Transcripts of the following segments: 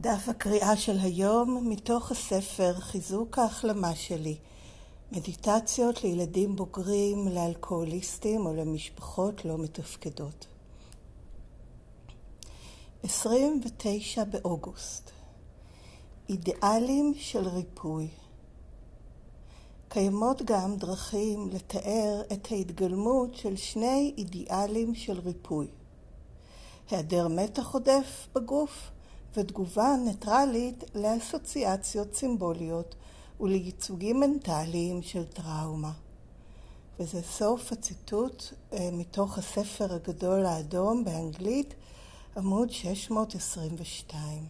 דף הקריאה של היום מתוך הספר חיזוק ההחלמה שלי מדיטציות לילדים בוגרים, לאלכוהוליסטים או למשפחות לא מתפקדות. 29 באוגוסט אידיאלים של ריפוי קיימות גם דרכים לתאר את ההתגלמות של שני אידיאלים של ריפוי. היעדר מתח עודף בגוף ותגובה ניטרלית לאסוציאציות סימבוליות ולייצוגים מנטליים של טראומה. וזה סוף הציטוט אה, מתוך הספר הגדול האדום באנגלית, עמוד 622.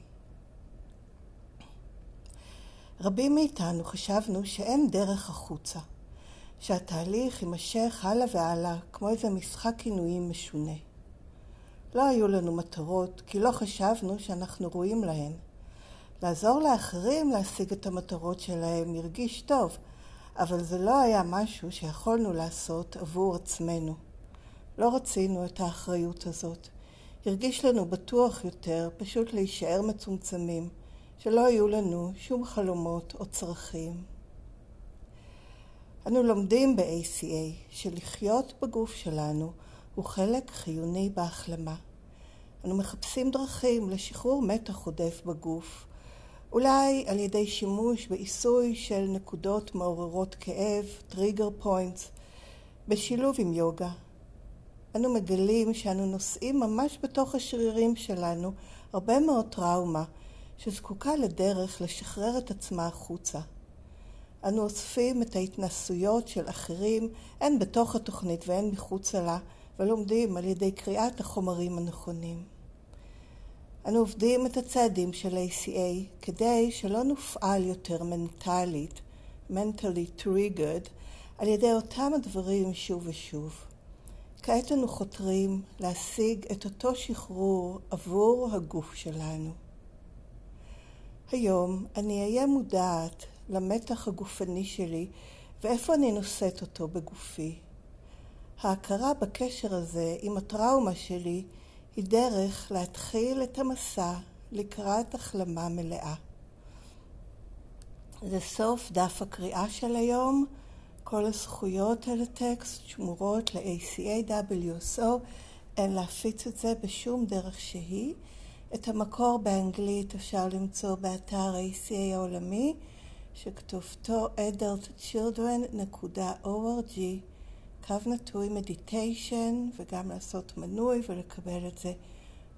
רבים מאיתנו חשבנו שאין דרך החוצה, שהתהליך יימשך הלאה והלאה כמו איזה משחק עינויים משונה. לא היו לנו מטרות, כי לא חשבנו שאנחנו ראויים להן. לעזור לאחרים להשיג את המטרות שלהם הרגיש טוב, אבל זה לא היה משהו שיכולנו לעשות עבור עצמנו. לא רצינו את האחריות הזאת. הרגיש לנו בטוח יותר פשוט להישאר מצומצמים, שלא היו לנו שום חלומות או צרכים. אנו לומדים ב-ACA שלחיות בגוף שלנו הוא חלק חיוני בהחלמה. אנו מחפשים דרכים לשחרור מתח עודף בגוף, אולי על ידי שימוש בעיסוי של נקודות מעוררות כאב, trigger points, בשילוב עם יוגה. אנו מגלים שאנו נושאים ממש בתוך השרירים שלנו הרבה מאוד טראומה שזקוקה לדרך לשחרר את עצמה החוצה. אנו אוספים את ההתנסויות של אחרים הן בתוך התוכנית והן מחוצה לה ולומדים על ידי קריאת החומרים הנכונים. אנו עובדים את הצעדים של ACA כדי שלא נופעל יותר מנטלית, mentally triggered, על ידי אותם הדברים שוב ושוב. כעת אנו חותרים להשיג את אותו שחרור עבור הגוף שלנו. היום אני אהיה מודעת למתח הגופני שלי ואיפה אני נושאת אותו בגופי. ההכרה בקשר הזה עם הטראומה שלי היא דרך להתחיל את המסע לקראת החלמה מלאה. זה סוף דף הקריאה של היום. כל הזכויות על הטקסט שמורות ל-ACA-WSO, אין להפיץ את זה בשום דרך שהיא. את המקור באנגלית אפשר למצוא באתר ACA העולמי, שכתובתו adultchildren.org קו נטוי מדיטיישן וגם לעשות מנוי ולקבל את זה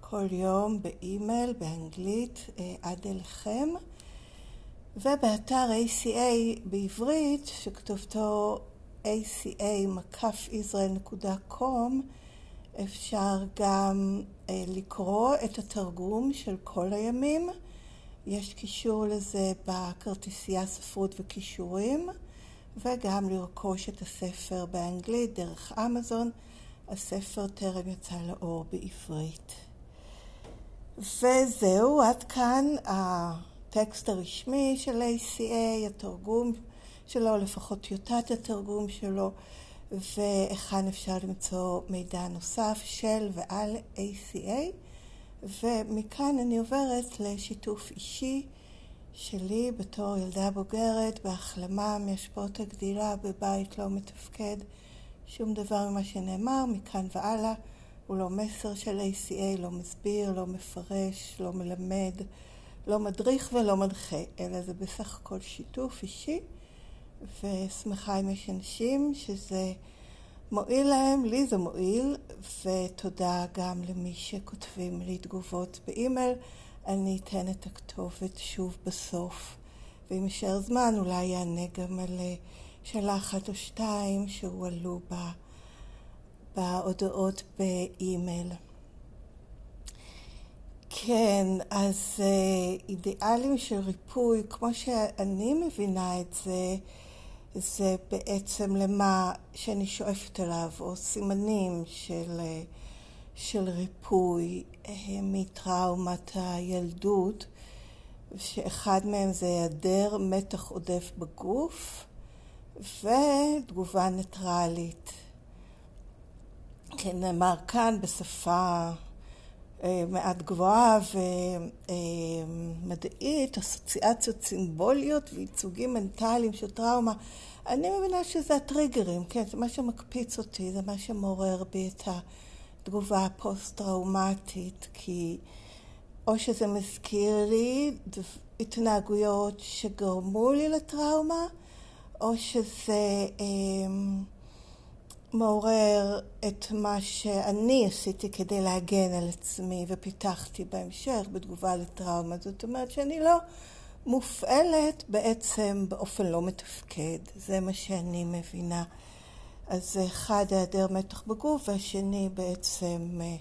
כל יום באימייל באנגלית אה, עד אליכם. ובאתר ACA בעברית שכתובתו aca-israel.com אפשר גם אה, לקרוא את התרגום של כל הימים. יש קישור לזה בכרטיסייה ספרות וכישורים וגם לרכוש את הספר באנגלית דרך אמזון. הספר טרם יצא לאור בעברית. וזהו, עד כאן הטקסט הרשמי של ACA, התרגום שלו, לפחות טיוטת התרגום שלו, והיכן אפשר למצוא מידע נוסף של ועל ACA. ומכאן אני עוברת לשיתוף אישי. שלי בתור ילדה בוגרת בהחלמה מהשפעות הגדילה בבית לא מתפקד. שום דבר ממה שנאמר מכאן והלאה הוא לא מסר של ACA, לא מסביר, לא מפרש, לא מלמד, לא מדריך ולא מנחה, אלא זה בסך הכל שיתוף אישי, ושמחה אם יש אנשים שזה מועיל להם, לי זה מועיל, ותודה גם למי שכותבים לי תגובות באימייל. אני אתן את הכתובת שוב בסוף, ואם יישאר זמן אולי יענה גם על אה, שאלה אחת או שתיים שהועלו בהודעות באימייל. כן, אז אה, אידיאלים של ריפוי, כמו שאני מבינה את זה, זה בעצם למה שאני שואפת אליו, או סימנים של... אה, של ריפוי אה, מטראומת הילדות, שאחד מהם זה היעדר מתח עודף בגוף ותגובה ניטרלית. כן, נאמר כאן בשפה אה, מעט גבוהה ומדעית, אסוציאציות סימבוליות וייצוגים מנטליים של טראומה. אני מבינה שזה הטריגרים, כן, זה מה שמקפיץ אותי, זה מה שמעורר בי את התגובה הפוסט-טראומטית, כי או שזה מזכיר לי התנהגויות שגרמו לי לטראומה, או שזה אה, מעורר את מה שאני עשיתי כדי להגן על עצמי ופיתחתי בהמשך בתגובה לטראומה. זאת אומרת שאני לא מופעלת בעצם באופן לא מתפקד. זה מה שאני מבינה. אז אחד, היעדר מתח בגוף, והשני בעצם אה,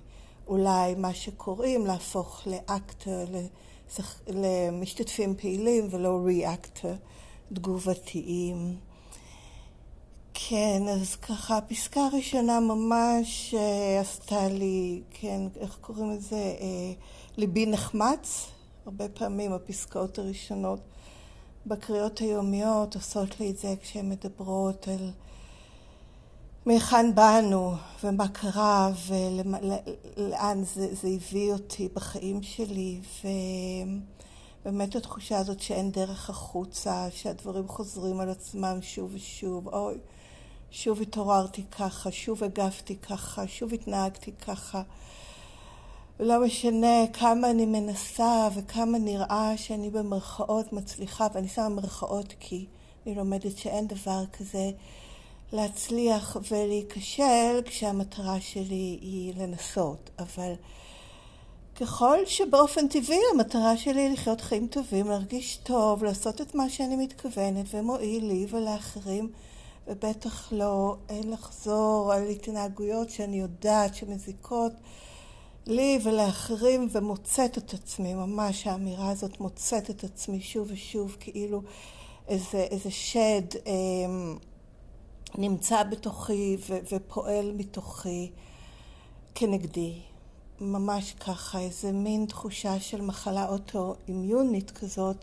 אולי מה שקוראים להפוך לאקטר, למשתתפים פעילים ולא ריאקטר תגובתיים. כן, אז ככה, הפסקה הראשונה ממש אה, עשתה לי, כן, איך קוראים לזה? אה, ליבי נחמץ. הרבה פעמים הפסקאות הראשונות בקריאות היומיות עושות לי את זה כשהן מדברות על מהיכן באנו ומה קרה ולאן זה, זה הביא אותי בחיים שלי ובאמת התחושה הזאת שאין דרך החוצה, שהדברים חוזרים על עצמם שוב ושוב, אוי, שוב התעוררתי ככה, שוב הגבתי ככה, שוב התנהגתי ככה. ולא משנה כמה אני מנסה וכמה נראה שאני במרכאות מצליחה, ואני שמה מרכאות כי אני לומדת שאין דבר כזה להצליח ולהיכשל כשהמטרה שלי היא לנסות. אבל ככל שבאופן טבעי המטרה שלי היא לחיות חיים טובים, להרגיש טוב, לעשות את מה שאני מתכוונת ומועיל לי ולאחרים, ובטח לא לחזור על התנהגויות שאני יודעת שמזיקות לי ולאחרים ומוצאת את עצמי, ממש האמירה הזאת מוצאת את עצמי שוב ושוב כאילו איזה, איזה שד אה, נמצא בתוכי ו, ופועל מתוכי כנגדי. ממש ככה, איזה מין תחושה של מחלה אוטואימיונית כזאת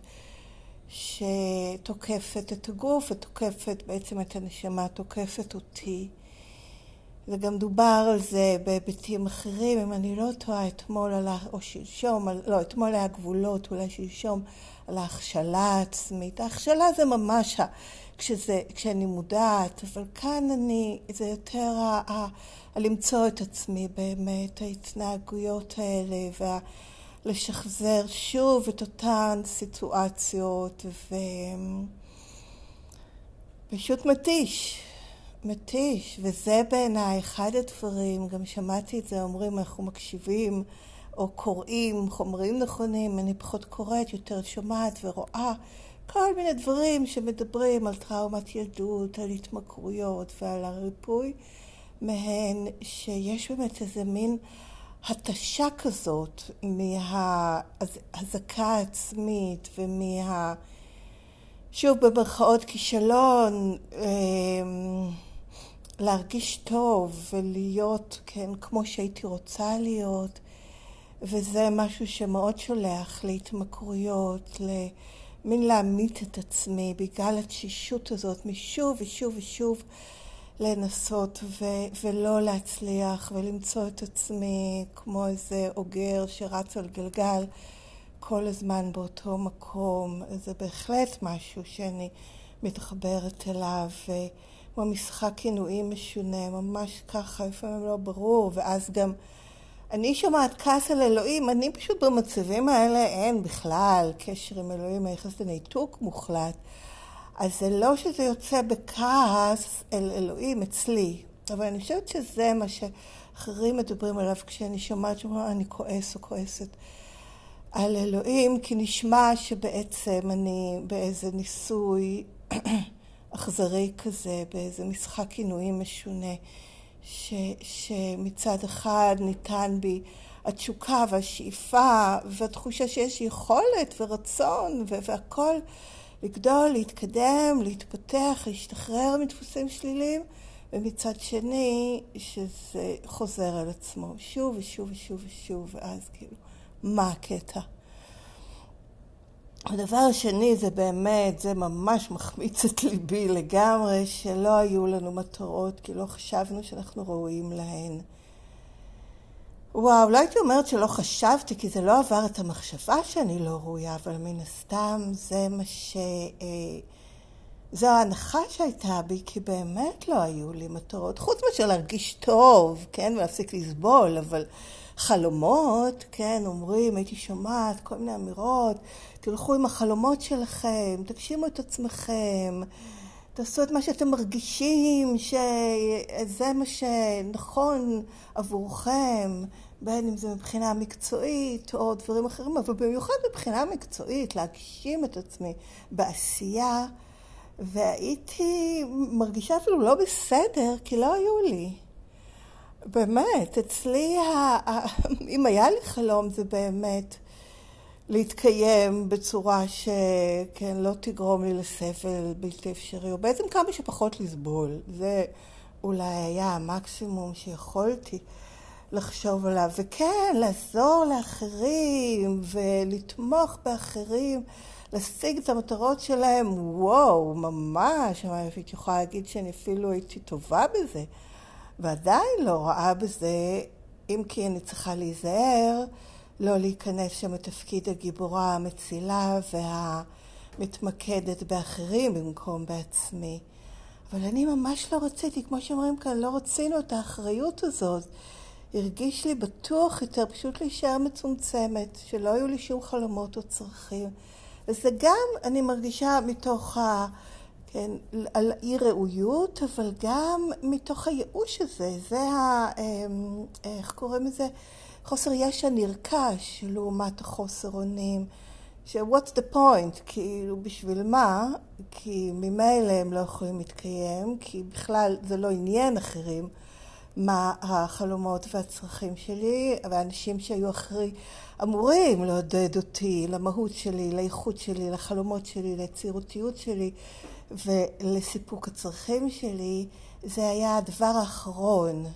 שתוקפת את הגוף ותוקפת בעצם את הנשמה, תוקפת אותי. וגם דובר על זה בהיבטים אחרים, אם אני לא טועה, אתמול על ה... או שלשום, לא, אתמול היה גבולות, אולי שלשום, על ההכשלה העצמית. ההכשלה זה ממש ה... כשזה, כשאני מודעת, אבל כאן אני, זה יותר ה... ה... למצוא את עצמי באמת, ההתנהגויות האלה, ולשחזר שוב את אותן סיטואציות, ופשוט מתיש. מתיש, וזה בעיניי אחד הדברים, גם שמעתי את זה, אומרים אנחנו מקשיבים או קוראים חומרים נכונים, אני פחות קוראת, יותר שומעת ורואה כל מיני דברים שמדברים על טראומת ילדות, על התמכרויות ועל הריפוי מהן, שיש באמת איזה מין התשה כזאת מההזקה העצמית ומה... שוב במרכאות כישלון, אמ, להרגיש טוב ולהיות, כן, כמו שהייתי רוצה להיות, וזה משהו שמאוד שולח להתמכרויות, למין להמית את עצמי בגלל התשישות הזאת משוב ושוב ושוב לנסות ו- ולא להצליח ולמצוא את עצמי כמו איזה אוגר שרץ על גלגל כל הזמן באותו מקום. זה בהחלט משהו שאני מתחברת אליו. כמו משחק כינויים משונה, ממש ככה, לפעמים לא ברור, ואז גם אני שומעת כעס על אלוהים, אני פשוט במצבים האלה אין בכלל קשר עם אלוהים, היחס לניתוק מוחלט. אז זה לא שזה יוצא בכעס אל אלוהים אצלי, אבל אני חושבת שזה מה שאחרים מדברים עליו כשאני שומעת שאומרים, אני כועס או כועסת על אלוהים, כי נשמע שבעצם אני באיזה ניסוי אכזרי כזה, באיזה משחק עינויים משונה, ש, שמצד אחד ניתן בי התשוקה והשאיפה והתחושה שיש יכולת ורצון והכל לגדול, להתקדם, להתפתח, להשתחרר מדפוסים שליליים, ומצד שני שזה חוזר על עצמו שוב ושוב ושוב ושוב, ואז כאילו, מה הקטע? הדבר השני זה באמת, זה ממש מחמיץ את ליבי לגמרי, שלא היו לנו מטרות, כי לא חשבנו שאנחנו ראויים להן. וואו, לא הייתי אומרת שלא חשבתי, כי זה לא עבר את המחשבה שאני לא ראויה, אבל מן הסתם זה מה ש... אה, זו ההנחה שהייתה בי, כי באמת לא היו לי מטרות, חוץ מאשר להרגיש טוב, כן, ולהפסיק לסבול, אבל חלומות, כן, אומרים, הייתי שומעת כל מיני אמירות, תלכו עם החלומות שלכם, תגשימו את עצמכם, תעשו את מה שאתם מרגישים, שזה מה שנכון עבורכם, בין אם זה מבחינה מקצועית או דברים אחרים, אבל במיוחד מבחינה מקצועית, להגשים את עצמי בעשייה. והייתי מרגישה אפילו לא בסדר, כי לא היו לי. באמת, אצלי, אם היה לי חלום זה באמת להתקיים בצורה שכן, לא תגרום לי לסבל בלתי אפשרי, או בעצם כמה שפחות לסבול. זה אולי היה המקסימום שיכולתי לחשוב עליו. וכן, לעזור לאחרים ולתמוך באחרים. להשיג את המטרות שלהם, וואו, ממש, הייתי יכולה להגיד שאני אפילו הייתי טובה בזה, ועדיין לא רעה בזה, אם כי אני צריכה להיזהר, לא להיכנס שם לתפקיד הגיבורה המצילה והמתמקדת באחרים במקום בעצמי. אבל אני ממש לא רציתי, כמו שאומרים כאן, לא רצינו את האחריות הזאת. הרגיש לי בטוח יותר פשוט להישאר מצומצמת, שלא היו לי שום חלומות או צרכים. וזה גם, אני מרגישה מתוך ה... כן, על אי ראויות, אבל גם מתוך הייאוש הזה, זה ה... אמ, איך קוראים לזה? חוסר ישע נרכש לעומת החוסר אונים. ש-what's the point? כאילו, בשביל מה? כי ממילא הם לא יכולים להתקיים, כי בכלל זה לא עניין אחרים. מה החלומות והצרכים שלי, והאנשים שהיו אחרי אמורים לעודד אותי למהות שלי, לאיכות שלי, לחלומות שלי, ליצירותיות שלי ולסיפוק הצרכים שלי, זה היה הדבר האחרון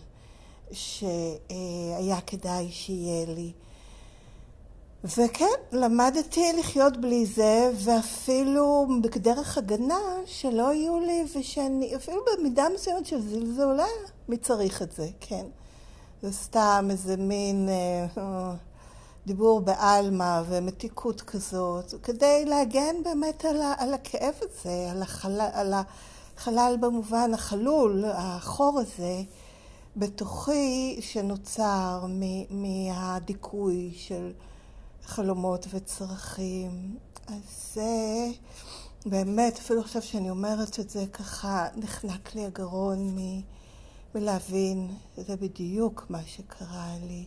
שהיה כדאי שיהיה לי. וכן, למדתי לחיות בלי זה, ואפילו בדרך הגנה שלא יהיו לי, ושאני, אפילו במידה מסוימת של זלזולה, מי צריך את זה, כן. זה סתם איזה מין אה, דיבור בעלמא ומתיקות כזאת, כדי להגן באמת על, ה, על הכאב הזה, על החלל, על החלל במובן החלול, החור הזה, בתוכי, שנוצר מהדיכוי של... חלומות וצרכים. אז זה באמת, אפילו עכשיו שאני אומרת את זה, ככה נחנק לי הגרון מ... מלהבין, זה בדיוק מה שקרה לי.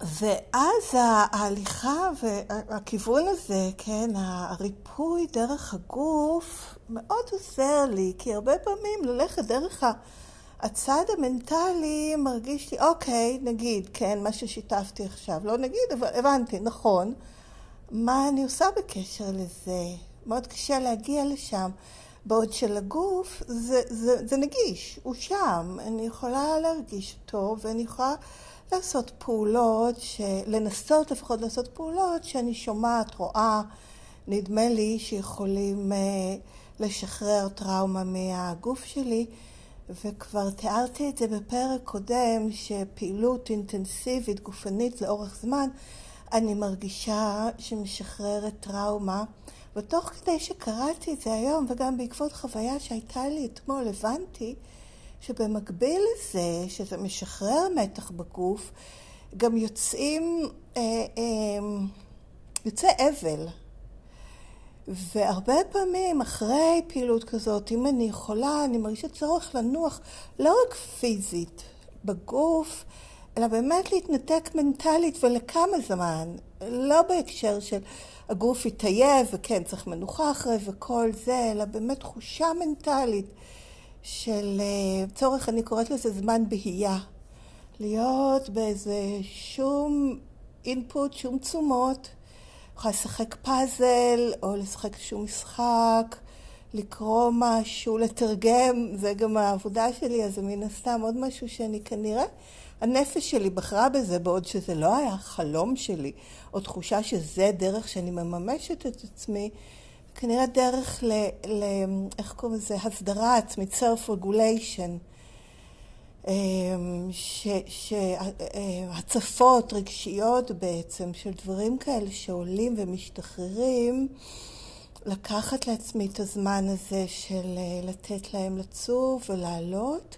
ואז ההליכה והכיוון הזה, כן, הריפוי דרך הגוף, מאוד עוזר לי, כי הרבה פעמים ללכת דרך ה... הצד המנטלי מרגיש לי, אוקיי, נגיד, כן, מה ששיתפתי עכשיו, לא נגיד, אבל הבנתי, נכון. מה אני עושה בקשר לזה? מאוד קשה להגיע לשם. בעוד שלגוף זה, זה, זה נגיש, הוא שם, אני יכולה להרגיש אותו ואני יכולה לעשות פעולות, ש... לנסות לפחות לעשות פעולות שאני שומעת, רואה, נדמה לי שיכולים uh, לשחרר טראומה מהגוף שלי. וכבר תיארתי את זה בפרק קודם, שפעילות אינטנסיבית גופנית לאורך זמן, אני מרגישה שמשחררת טראומה. ותוך כדי שקראתי את זה היום, וגם בעקבות חוויה שהייתה לי אתמול, הבנתי שבמקביל לזה, שזה משחרר מתח בגוף, גם יוצאים, אה, אה, יוצא אבל. והרבה פעמים אחרי פעילות כזאת, אם אני יכולה, אני מרגישה צורך לנוח לא רק פיזית בגוף, אלא באמת להתנתק מנטלית ולכמה זמן. לא בהקשר של הגוף יתעייף וכן צריך מנוחה אחרי וכל זה, אלא באמת תחושה מנטלית של אה, צורך, אני קוראת לזה זמן בהייה. להיות באיזה שום אינפוט, שום תשומות. יכולה לשחק פאזל, או לשחק איזשהו משחק, לקרוא משהו, לתרגם, זה גם העבודה שלי, אז זה מן הסתם עוד משהו שאני כנראה, הנפש שלי בחרה בזה, בעוד שזה לא היה חלום שלי, או תחושה שזה דרך שאני מממשת את עצמי, כנראה דרך ל... ל איך קוראים לזה? הסדרה עצמית, self-regulation. שהצפות רגשיות בעצם של דברים כאלה שעולים ומשתחררים, לקחת לעצמי את הזמן הזה של לתת להם לצוף ולעלות.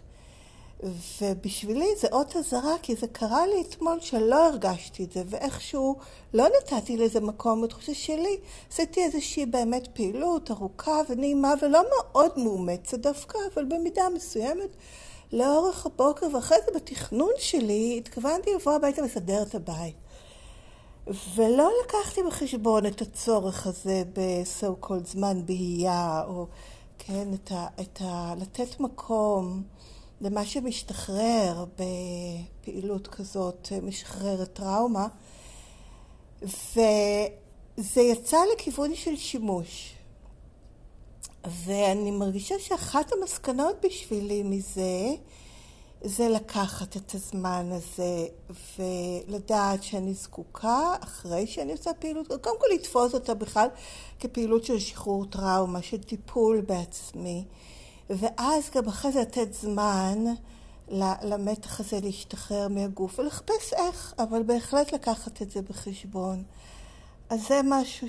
ובשבילי זה אות אזהרה, כי זה קרה לי אתמול שלא הרגשתי את זה, ואיכשהו לא נתתי לזה מקום בתחושה שלי. עשיתי איזושהי באמת פעילות ארוכה ונעימה ולא מאוד מאומצת דווקא, אבל במידה מסוימת. לאורך הבוקר, ואחרי זה בתכנון שלי, התכוונתי לבוא הביתה ולסדר את הבית. ולא לקחתי בחשבון את הצורך הזה ב-so called זמן בהייה, או כן, את ה, את ה... לתת מקום. למה שמשתחרר בפעילות כזאת, משחררת טראומה, וזה יצא לכיוון של שימוש. ואני מרגישה שאחת המסקנות בשבילי מזה, זה לקחת את הזמן הזה ולדעת שאני זקוקה אחרי שאני עושה פעילות, קודם כל לתפוס אותה בכלל כפעילות של שחרור טראומה, של טיפול בעצמי. ואז גם אחרי זה לתת זמן למתח הזה להשתחרר מהגוף ולחפש איך, אבל בהחלט לקחת את זה בחשבון. אז זה משהו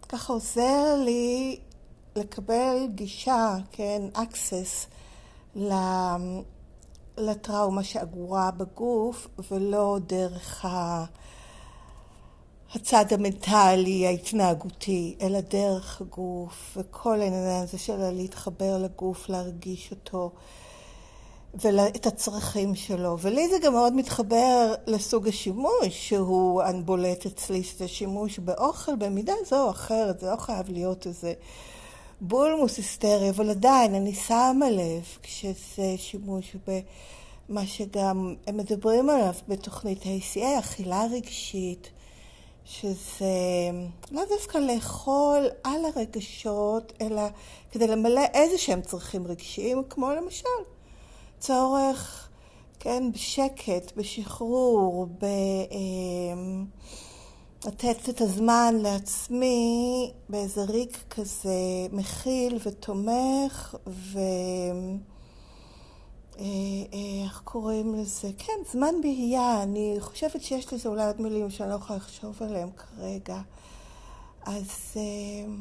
שככה עוזר לי לקבל גישה, כן, access לטראומה שאגורה בגוף ולא דרך ה... הצד המנטלי, ההתנהגותי, אלא דרך הגוף, וכל העניין הזה של להתחבר לגוף, להרגיש אותו, ואת הצרכים שלו. ולי זה גם מאוד מתחבר לסוג השימוש שהוא בולט אצלי, שזה שימוש באוכל במידה זו או אחרת, זה לא חייב להיות איזה בולמוס היסטרי, אבל עדיין אני שמה לב כשזה שימוש במה שגם הם מדברים עליו בתוכנית ה-ACA, אכילה רגשית. שזה לא דווקא לאכול על הרגשות, אלא כדי למלא איזה שהם צרכים רגשיים, כמו למשל צורך, כן, בשקט, בשחרור, ב... אמ, לתת את הזמן לעצמי באיזה ריק כזה מכיל ותומך ו... אה, אה, איך קוראים לזה? כן, זמן בהייה. אני חושבת שיש לזה אולי עוד מילים שאני לא יכולה לחשוב עליהן כרגע. אז, אה,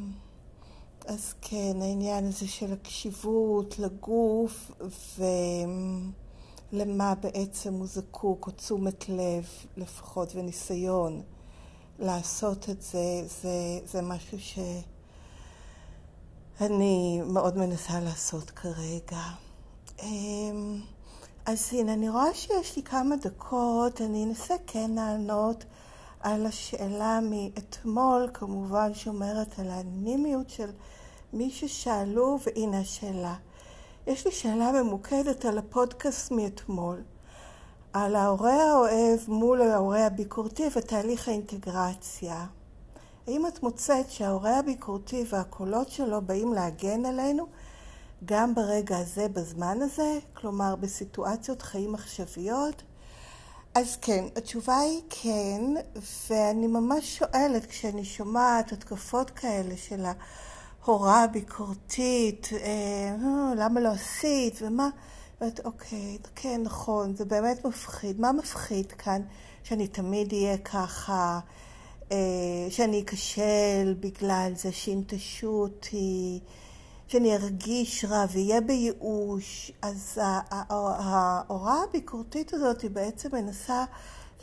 אז כן, העניין הזה של הקשיבות לגוף ולמה בעצם הוא זקוק, או תשומת לב לפחות, וניסיון לעשות את זה, זה, זה משהו שאני מאוד מנסה לעשות כרגע. אמ, אז הנה, אני רואה שיש לי כמה דקות, אני אנסה כן לענות על השאלה מאתמול, כמובן שומרת על האנימיות של מי ששאלו, והנה השאלה. יש לי שאלה ממוקדת על הפודקאסט מאתמול, על ההורה האוהב מול ההורה הביקורתי ותהליך האינטגרציה. האם את מוצאת שההורה הביקורתי והקולות שלו באים להגן עלינו גם ברגע הזה, בזמן הזה, כלומר בסיטואציות חיים עכשוויות? אז כן, התשובה היא כן, ואני ממש שואלת כשאני שומעת התקפות כאלה של ההוראה הביקורתית, אה, אה, למה לא עשית, ומה, ואת אוקיי, כן, נכון, זה באמת מפחיד. מה מפחיד כאן? שאני תמיד אהיה ככה, אה, שאני אכשל בגלל זה, שינטשו אותי. שאני ארגיש רע ואהיה בייאוש, אז ההוראה הביקורתית הזאת היא בעצם מנסה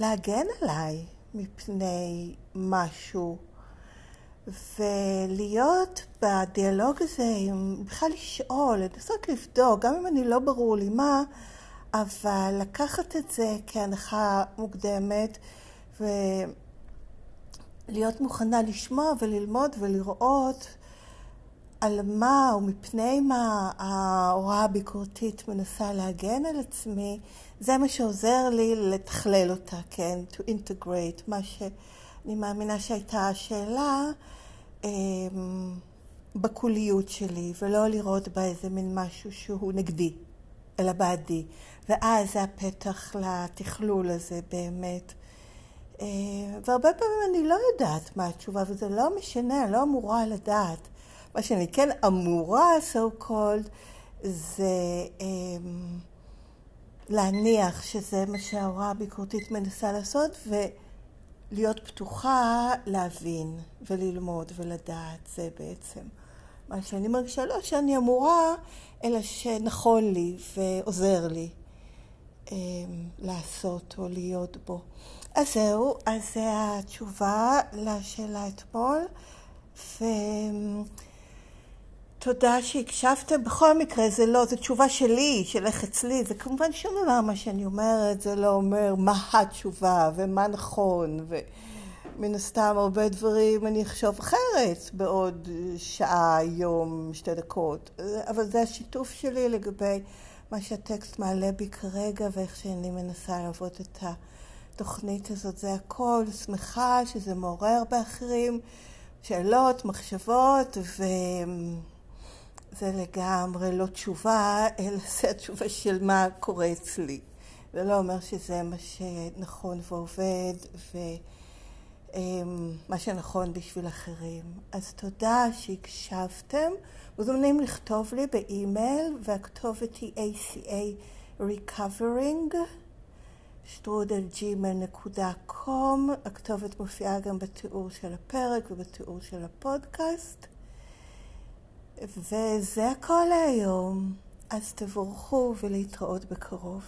להגן עליי מפני משהו. ולהיות בדיאלוג הזה, בכלל לשאול, לנסות לבדוק, גם אם אני לא ברור לי מה, אבל לקחת את זה כהנחה מוקדמת ולהיות מוכנה לשמוע וללמוד ולראות על מה או מפני מה ההוראה הביקורתית מנסה להגן על עצמי, זה מה שעוזר לי לתכלל אותה, כן, to integrate, מה שאני מאמינה שהייתה השאלה אה, בקוליות שלי, ולא לראות בה איזה מין משהו שהוא נגדי, אלא בעדי. ואז זה הפתח לתכלול הזה באמת. אה, והרבה פעמים אני לא יודעת מה התשובה, וזה לא משנה, אני לא אמורה לדעת. מה שאני כן אמורה, so called, זה um, להניח שזה מה שההוראה הביקורתית מנסה לעשות, ולהיות פתוחה להבין וללמוד ולדעת. זה בעצם מה שאני מרגישה, לא שאני אמורה, אלא שנכון לי ועוזר לי אה, לעשות או להיות בו. אז זהו, אז זה התשובה לשאלה אתמול, ותודה שהקשבתם. בכל מקרה, זה לא, זו תשובה שלי, של איך אצלי, זה כמובן שום דבר מה שאני אומרת, זה לא אומר מה התשובה ומה נכון, ומן הסתם הרבה דברים אני אחשוב אחרת בעוד שעה, יום, שתי דקות, אבל זה השיתוף שלי לגבי מה שהטקסט מעלה בי כרגע ואיך שאני מנסה לעבוד את. התוכנית הזאת זה הכל, שמחה שזה מעורר באחרים שאלות, מחשבות, וזה לגמרי לא תשובה, אלא זה התשובה של מה קורה אצלי. זה לא אומר שזה מה שנכון ועובד, ומה שנכון בשביל אחרים. אז תודה שהקשבתם. מוזמנים לכתוב לי באימייל, והכתובת היא ACA Recovering. שטרודלג'ימל.קום, הכתובת מופיעה גם בתיאור של הפרק ובתיאור של הפודקאסט. וזה הכל להיום, אז תבורכו ולהתראות בקרוב.